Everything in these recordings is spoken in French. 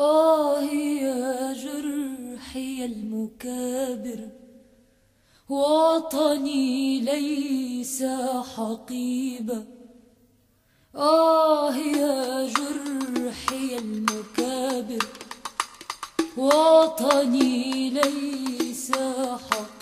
آه يا جرحي المكابر وطني ليس حقيبة آه يا جرحي المكابر وطني ليس حقيبة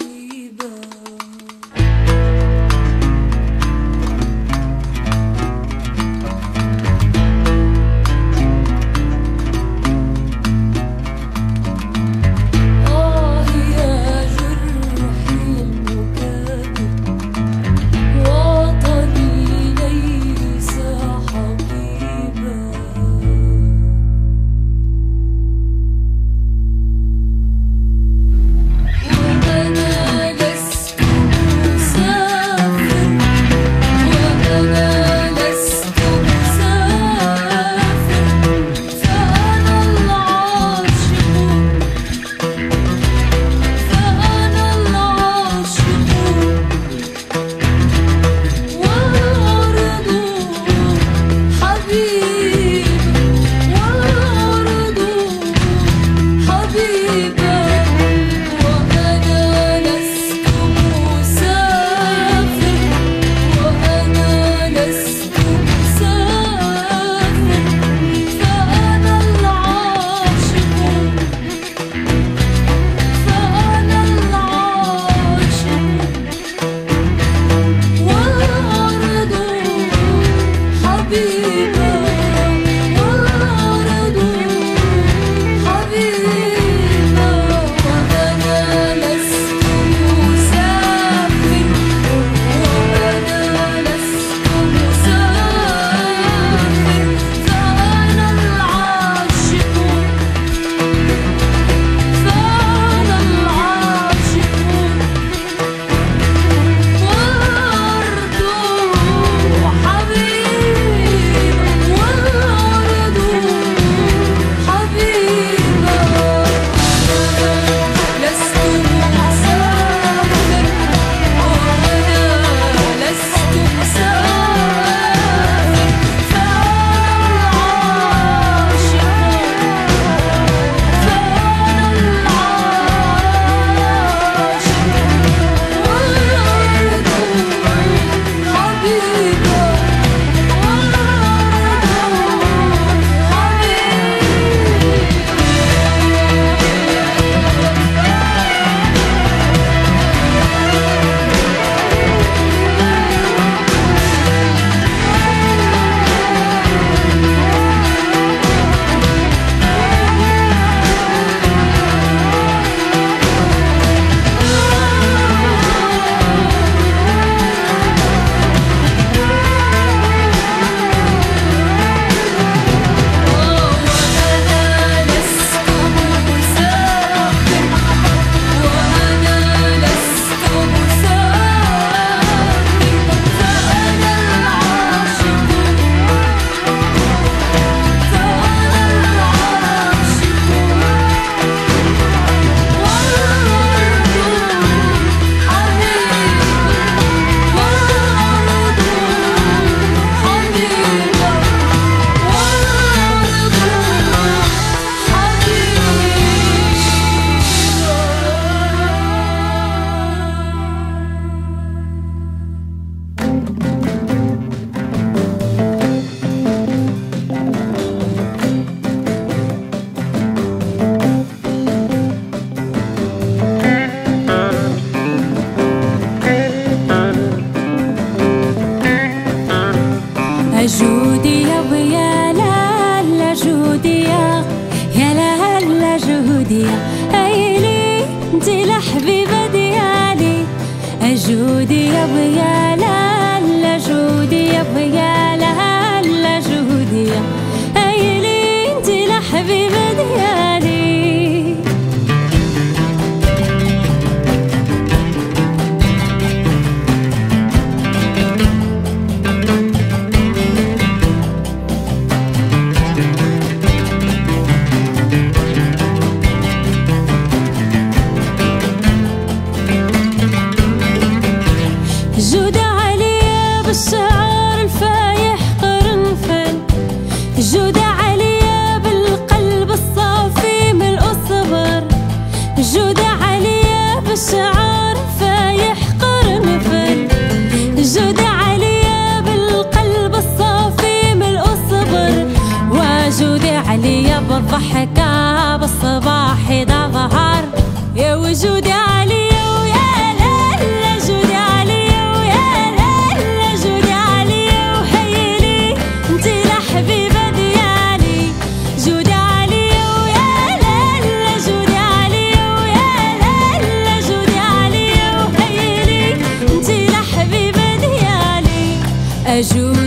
Vejo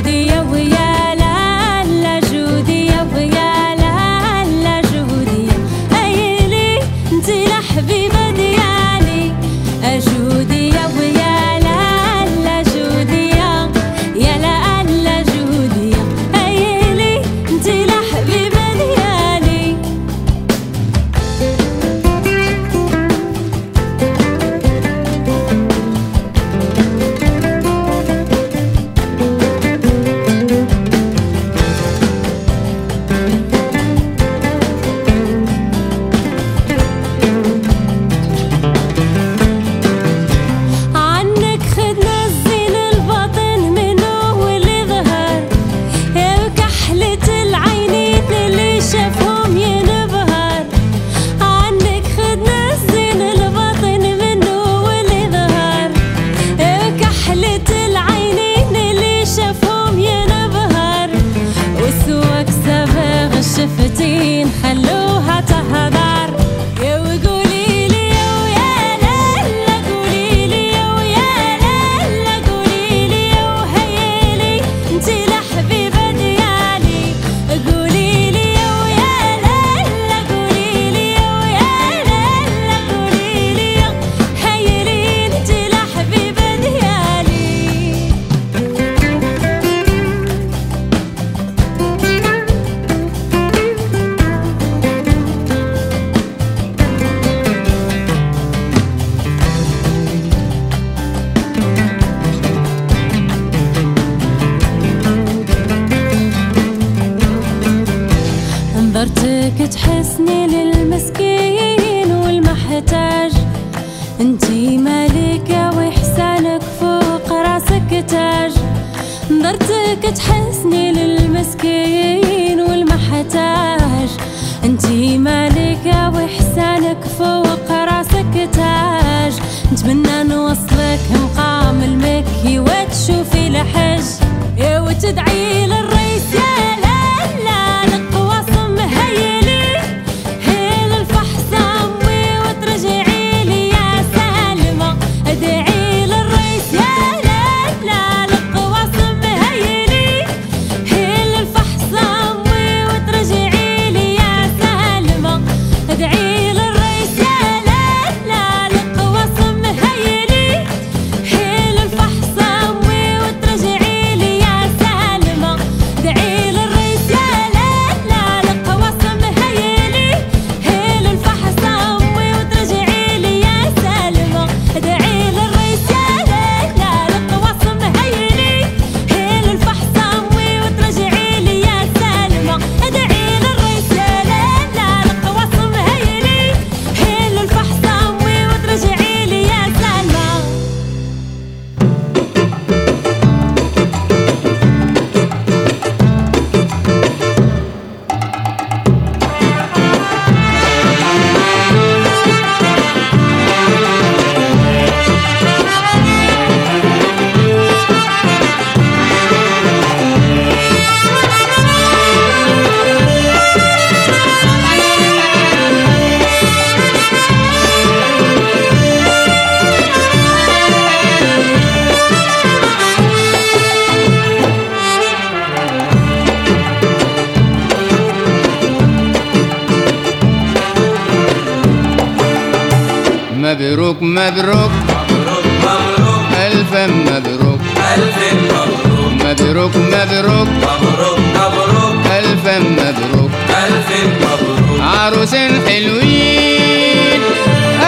مبروك مبروك. مبروك مبروك ألف مبروك. ألف مبروك مبروك مبروك مبروك مبروك ألف مبروك. ألف مبروك. عروسين حلوين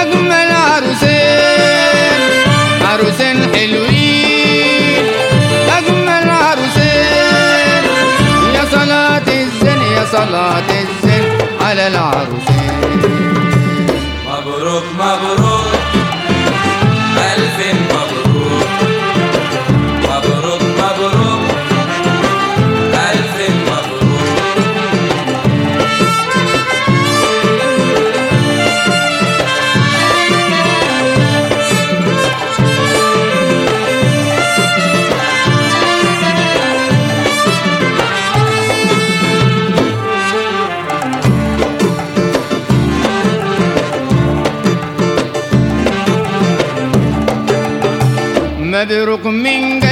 أجمل عروسين. عروسين حلوين أجمل عروسين. يا صلاة الزين يا صلاة الزين على العروسين. مبروك مبروك. نذركم من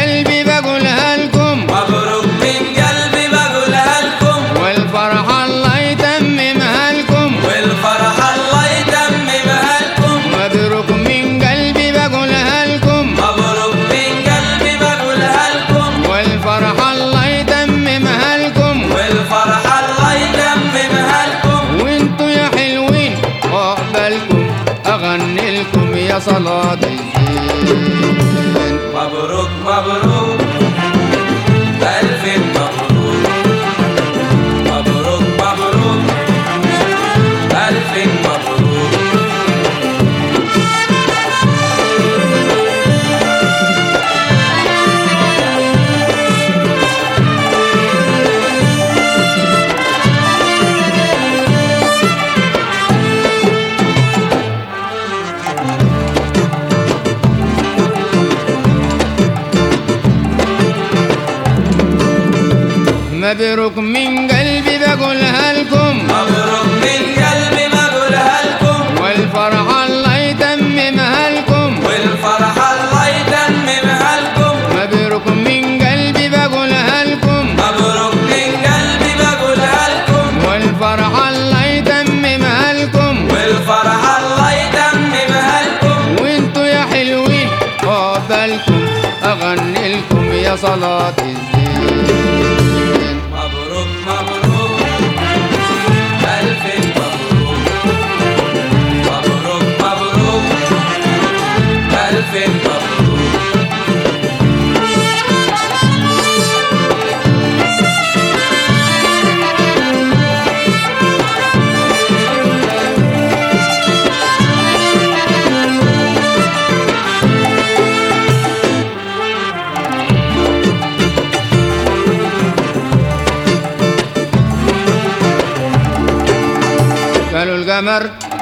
مبروك مبروك من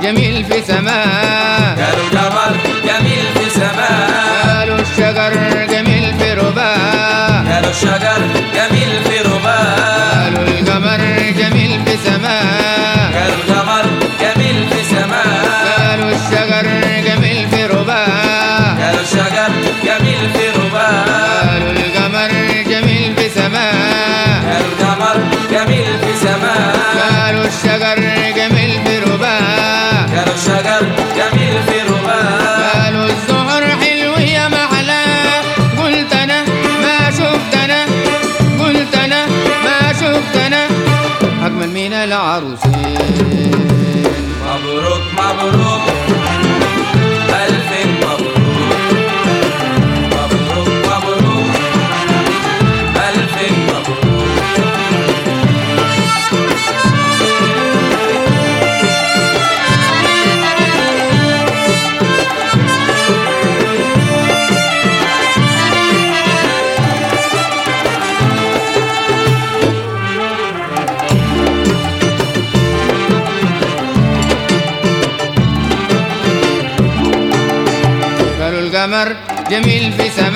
جميل في سماء. قالوا جمر جميل في سماء. قالوا الشجر جميل في رباه قالوا الشجر Carlos جميل في سماء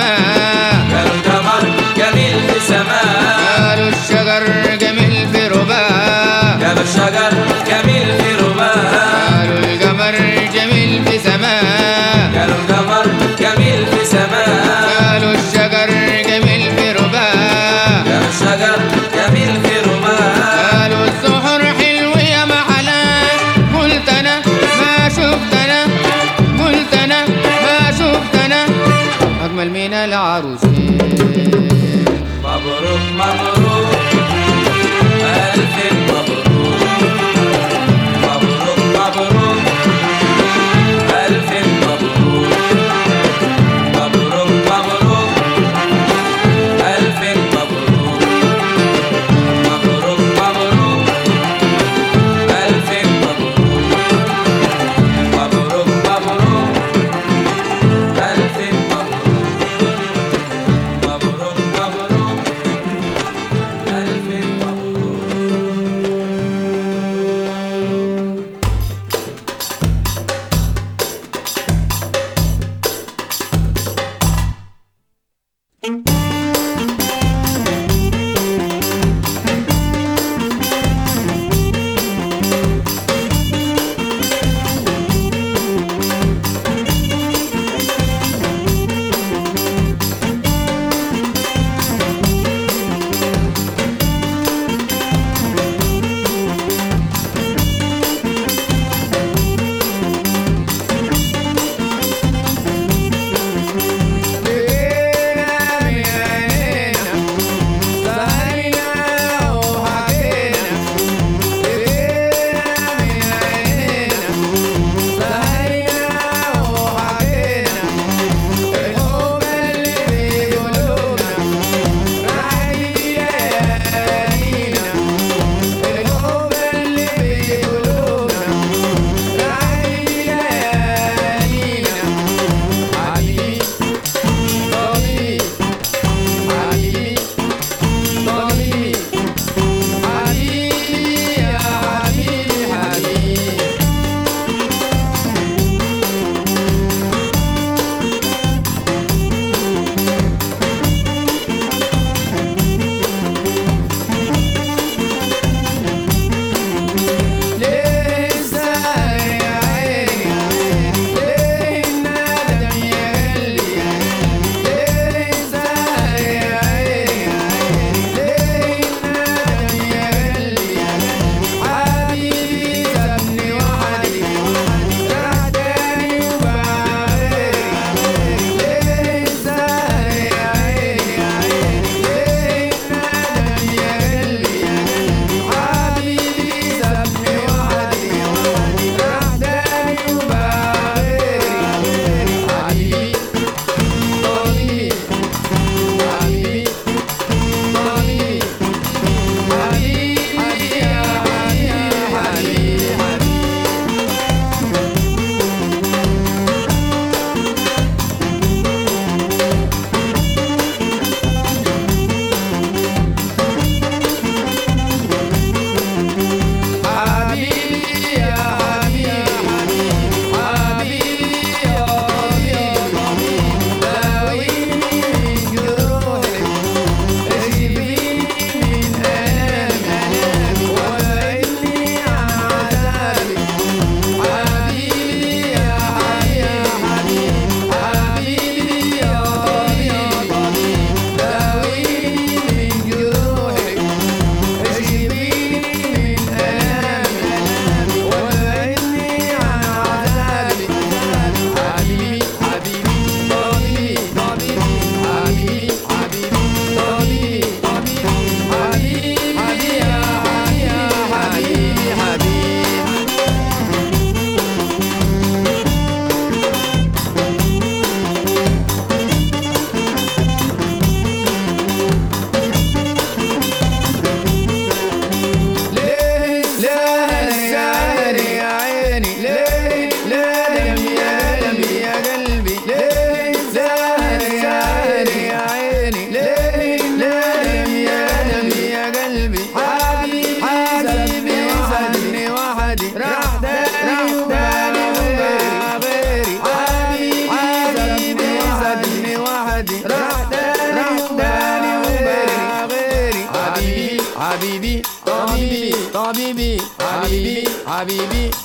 claros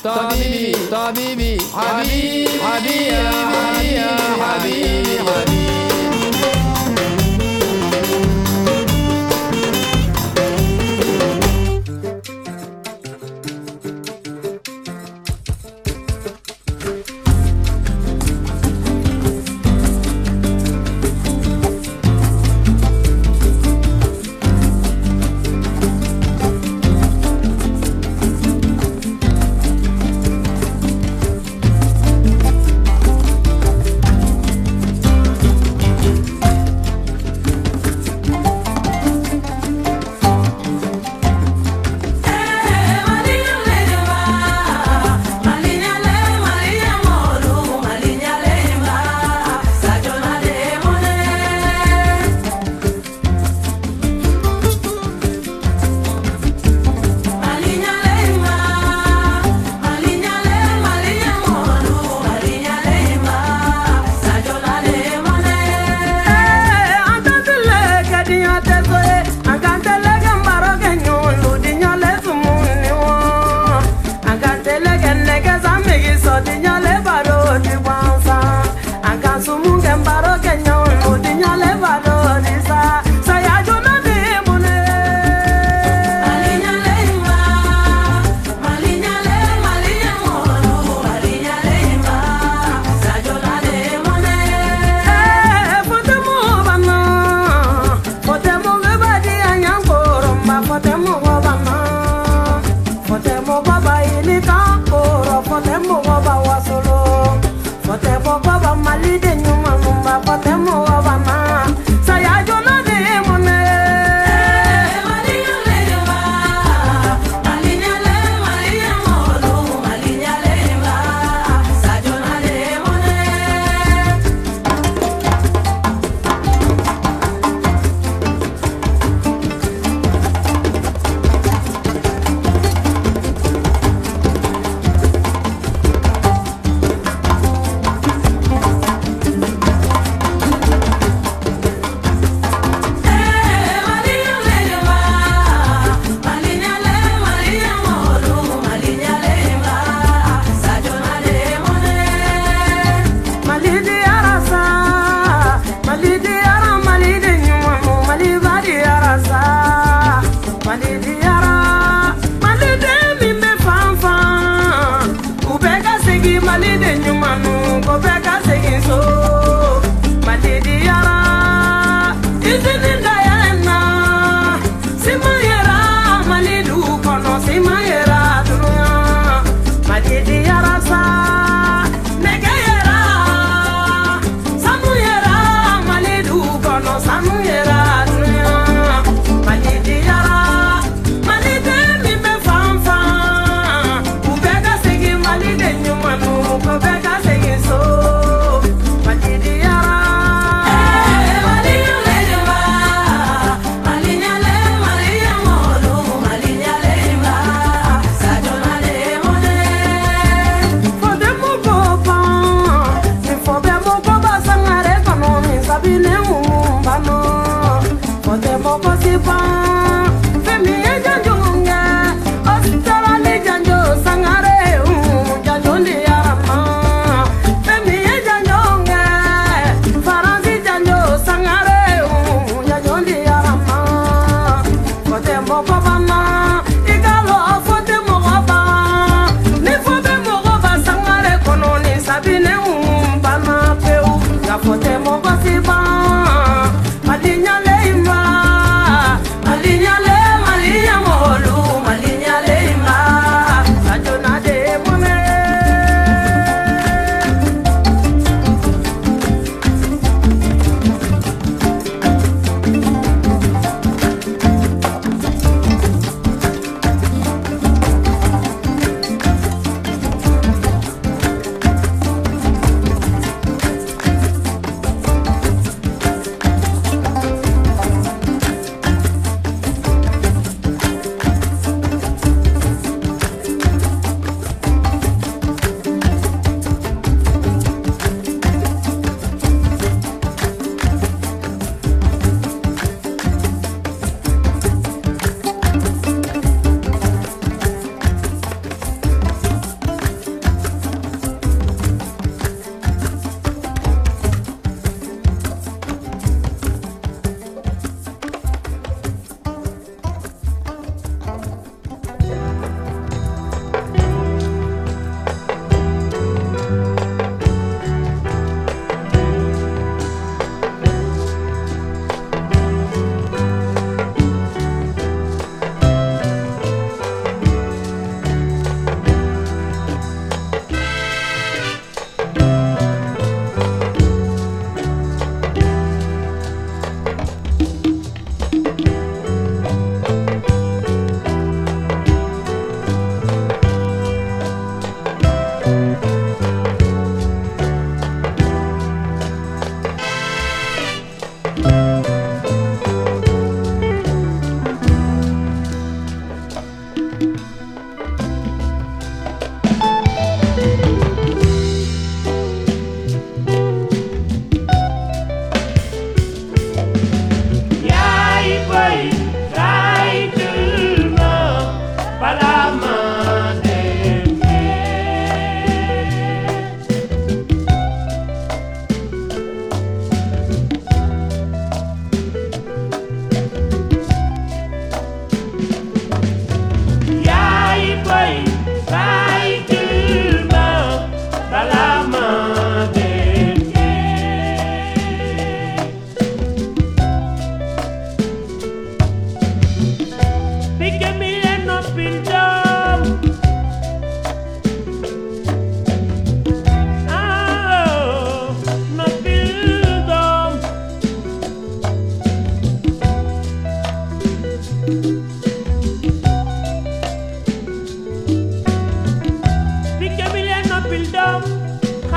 Tabibi, Tabibi, Habibi.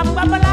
I'm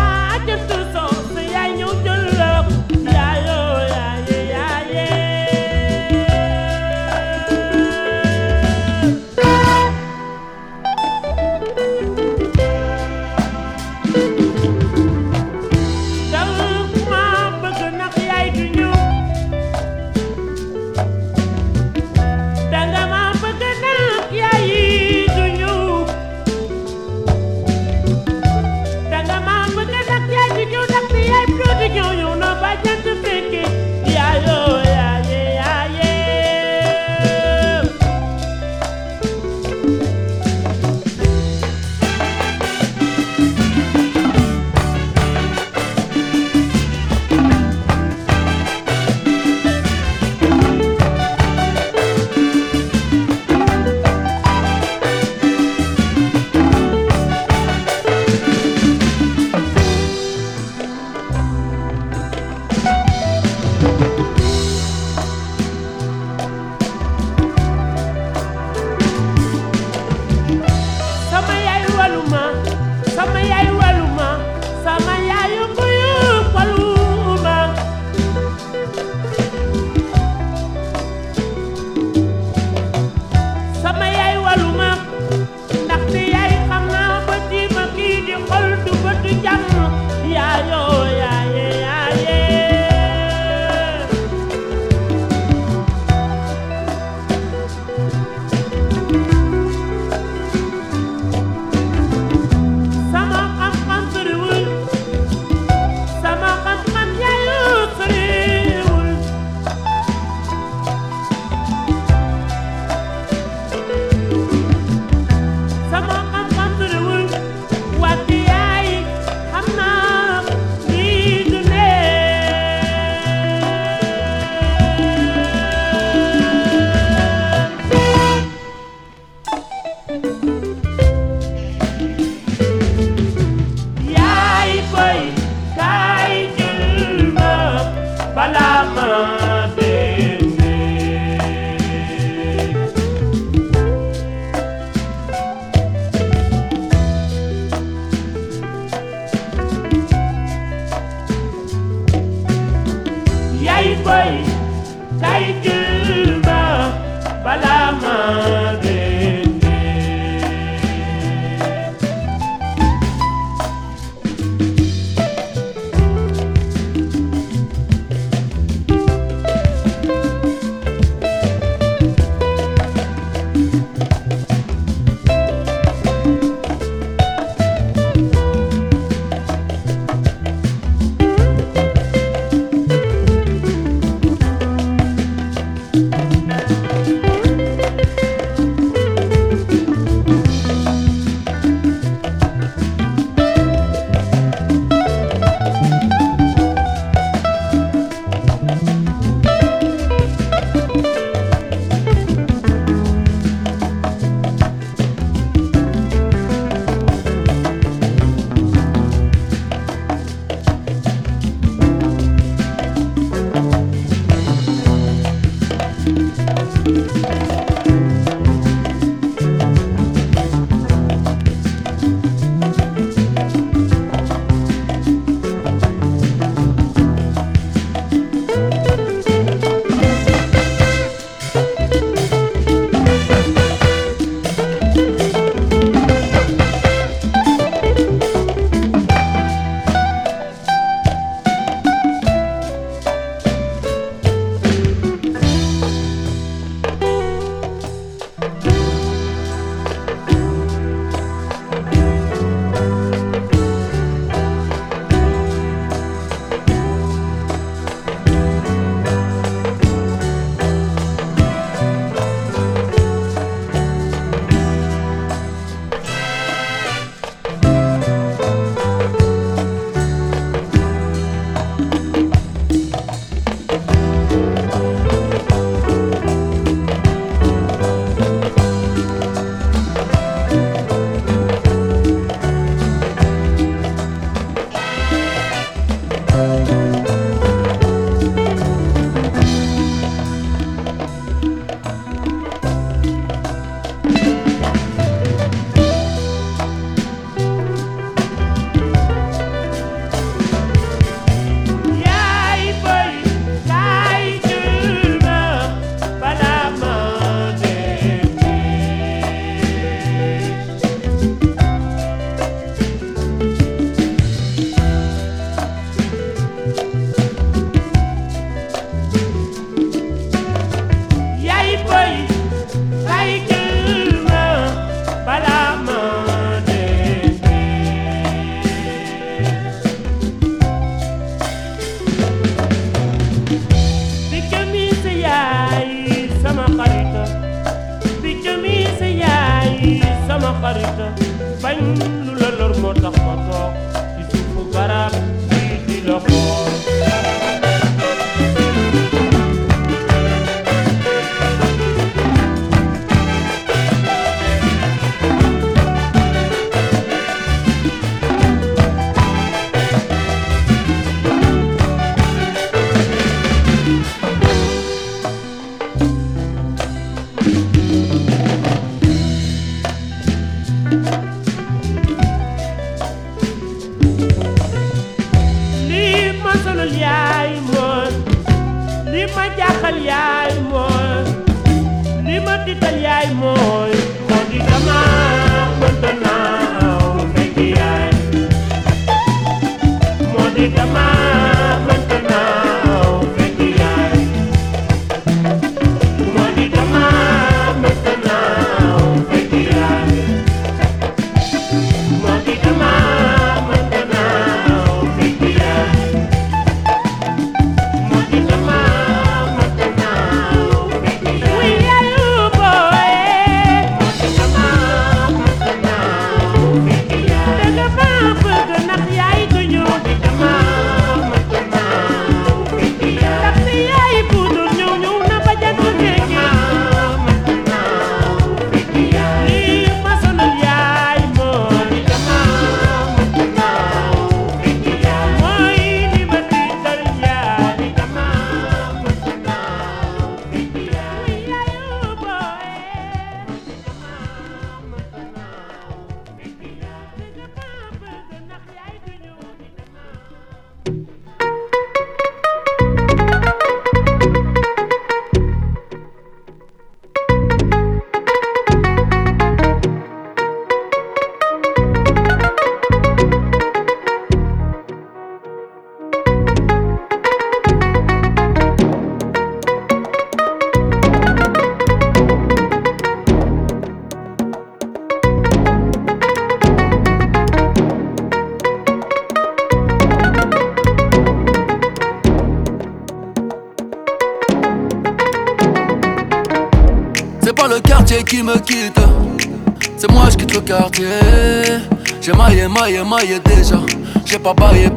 harita, bang.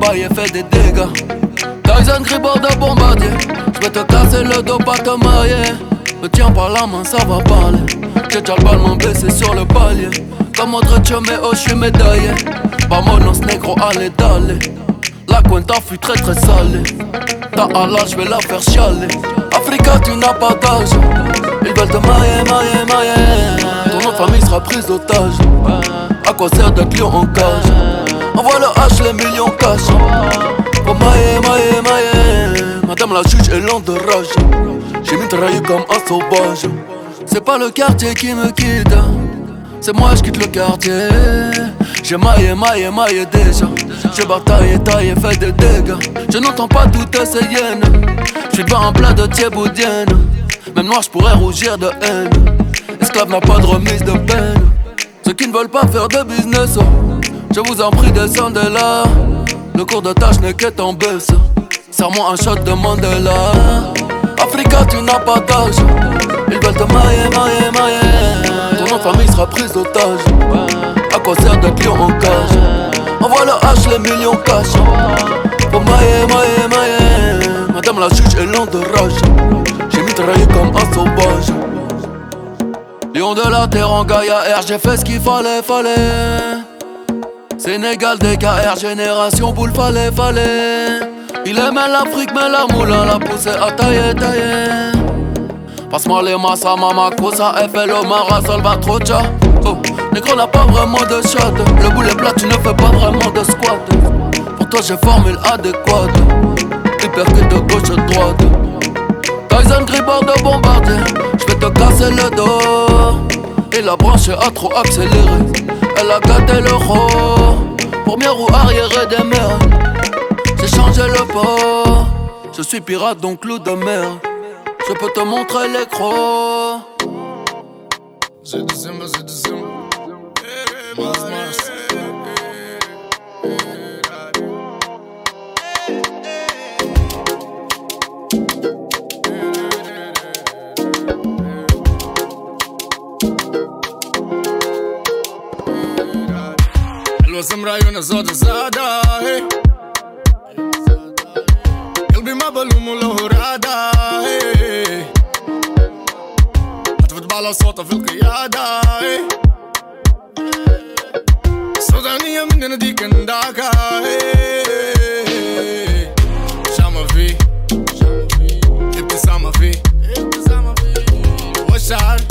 Baillé, baillé, fait des dégâts. Tyson Gribord de bombardier. Je vais te casser le dos, pas te mailler. Me tiens par la main, ça va parler. J'ai déjà le blessé sur le palier. Comme autre mais oh, je suis médaillé. Vamonos negro, allez, d'aller. La cuenta fut très très salée. Ta Allah, je vais la faire chialer. Africa, tu n'as pas d'âge. Ils veulent te mailler, mailler, mailler. Ton famille sera prise d'otage. À quoi sert d'être lion en cage? Les millions cash. Pour mailler, mailler, mailler. Madame la juge est lente de rage. J'ai mitraillé comme un sauvage. C'est pas le quartier qui me quitte. C'est moi, je quitte le quartier. J'ai maillé, maillé, maillé déjà. J'ai bataillé, taillé, fait des dégâts. Je n'entends pas toutes ces hyènes. J'suis pas en plat de thieboudienne. Même noir, j'pourrais rougir de haine. Esclave n'a pas de remise de peine. Ceux qui ne veulent pas faire de business, oh, je vous en prie, descendez là. Le cours de tâche n'est qu'être en baisse. Serre-moi un shot de Mandela. Africa, tu n'as pas d'âge. Ils veulent te mailler, mailler, mailler. Ton nom de famille sera prise d'otage. À quoi sert d'être lion en cage? Envoie le H, les millions cash. Pour mailler, mailler, mailler. Madame la juge est lente de rage. J'ai mitraillé comme un sauvage. Lion de la terre en Gaïa R, j'ai fait ce qu'il fallait, fallait. Sénégal, DKR, génération boule, fallait, fallait. Il aimait l'Afrique, mais la moula l'a poussé à tailler, tailler. Passe-moi les massas, mama, cosa, FLO, Mara, Salvatrocha. Oh, négro n'a pas vraiment de shot. Le boulet plat, tu ne fais pas vraiment de squat. Pour toi, j'ai formule adéquate. Hypercute de gauche à droite. Tyson Gribord de bombardier. J'vais te casser le dos. Et la branche a trop accéléré. Elle a gâté le mieux ou arrière des mers. J'ai changé le port. Je suis pirate donc loup de mer. Je peux te montrer les crocs. C'est du Simba, c'est du Simba. Mars, Mars. Imamo sam raju زادا zoda قلبي ما بلومه لو رادة آه. hey. هتفوت على صوته في القيادة آه. hey. صدعنية مننا دي كان دعكة شامة في ابتسامة في والشعر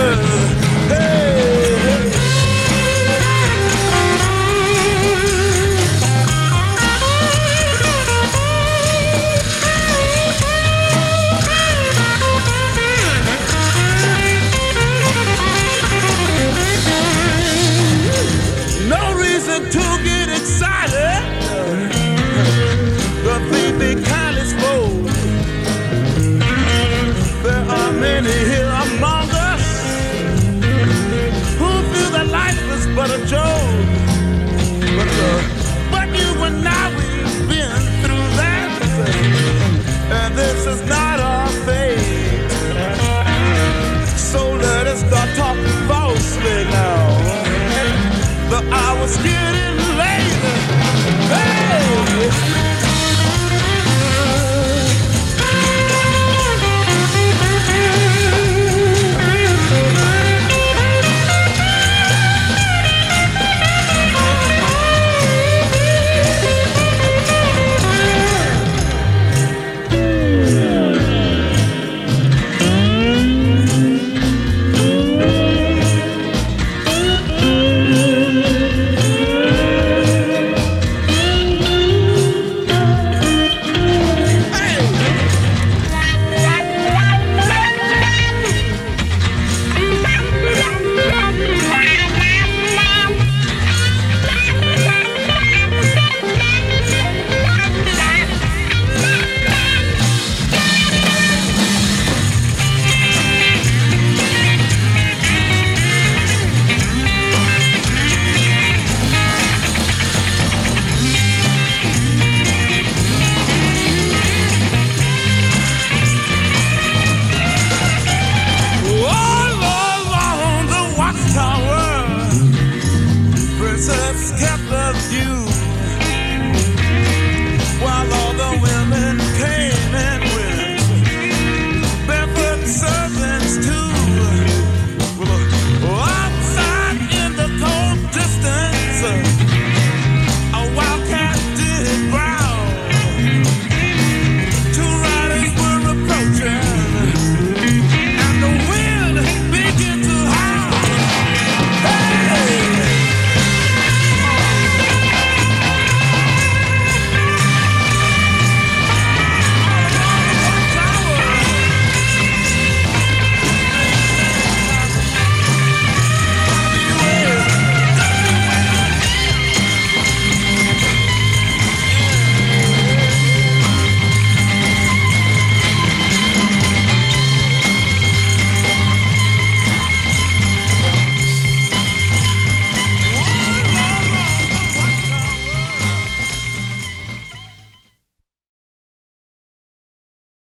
words. this is not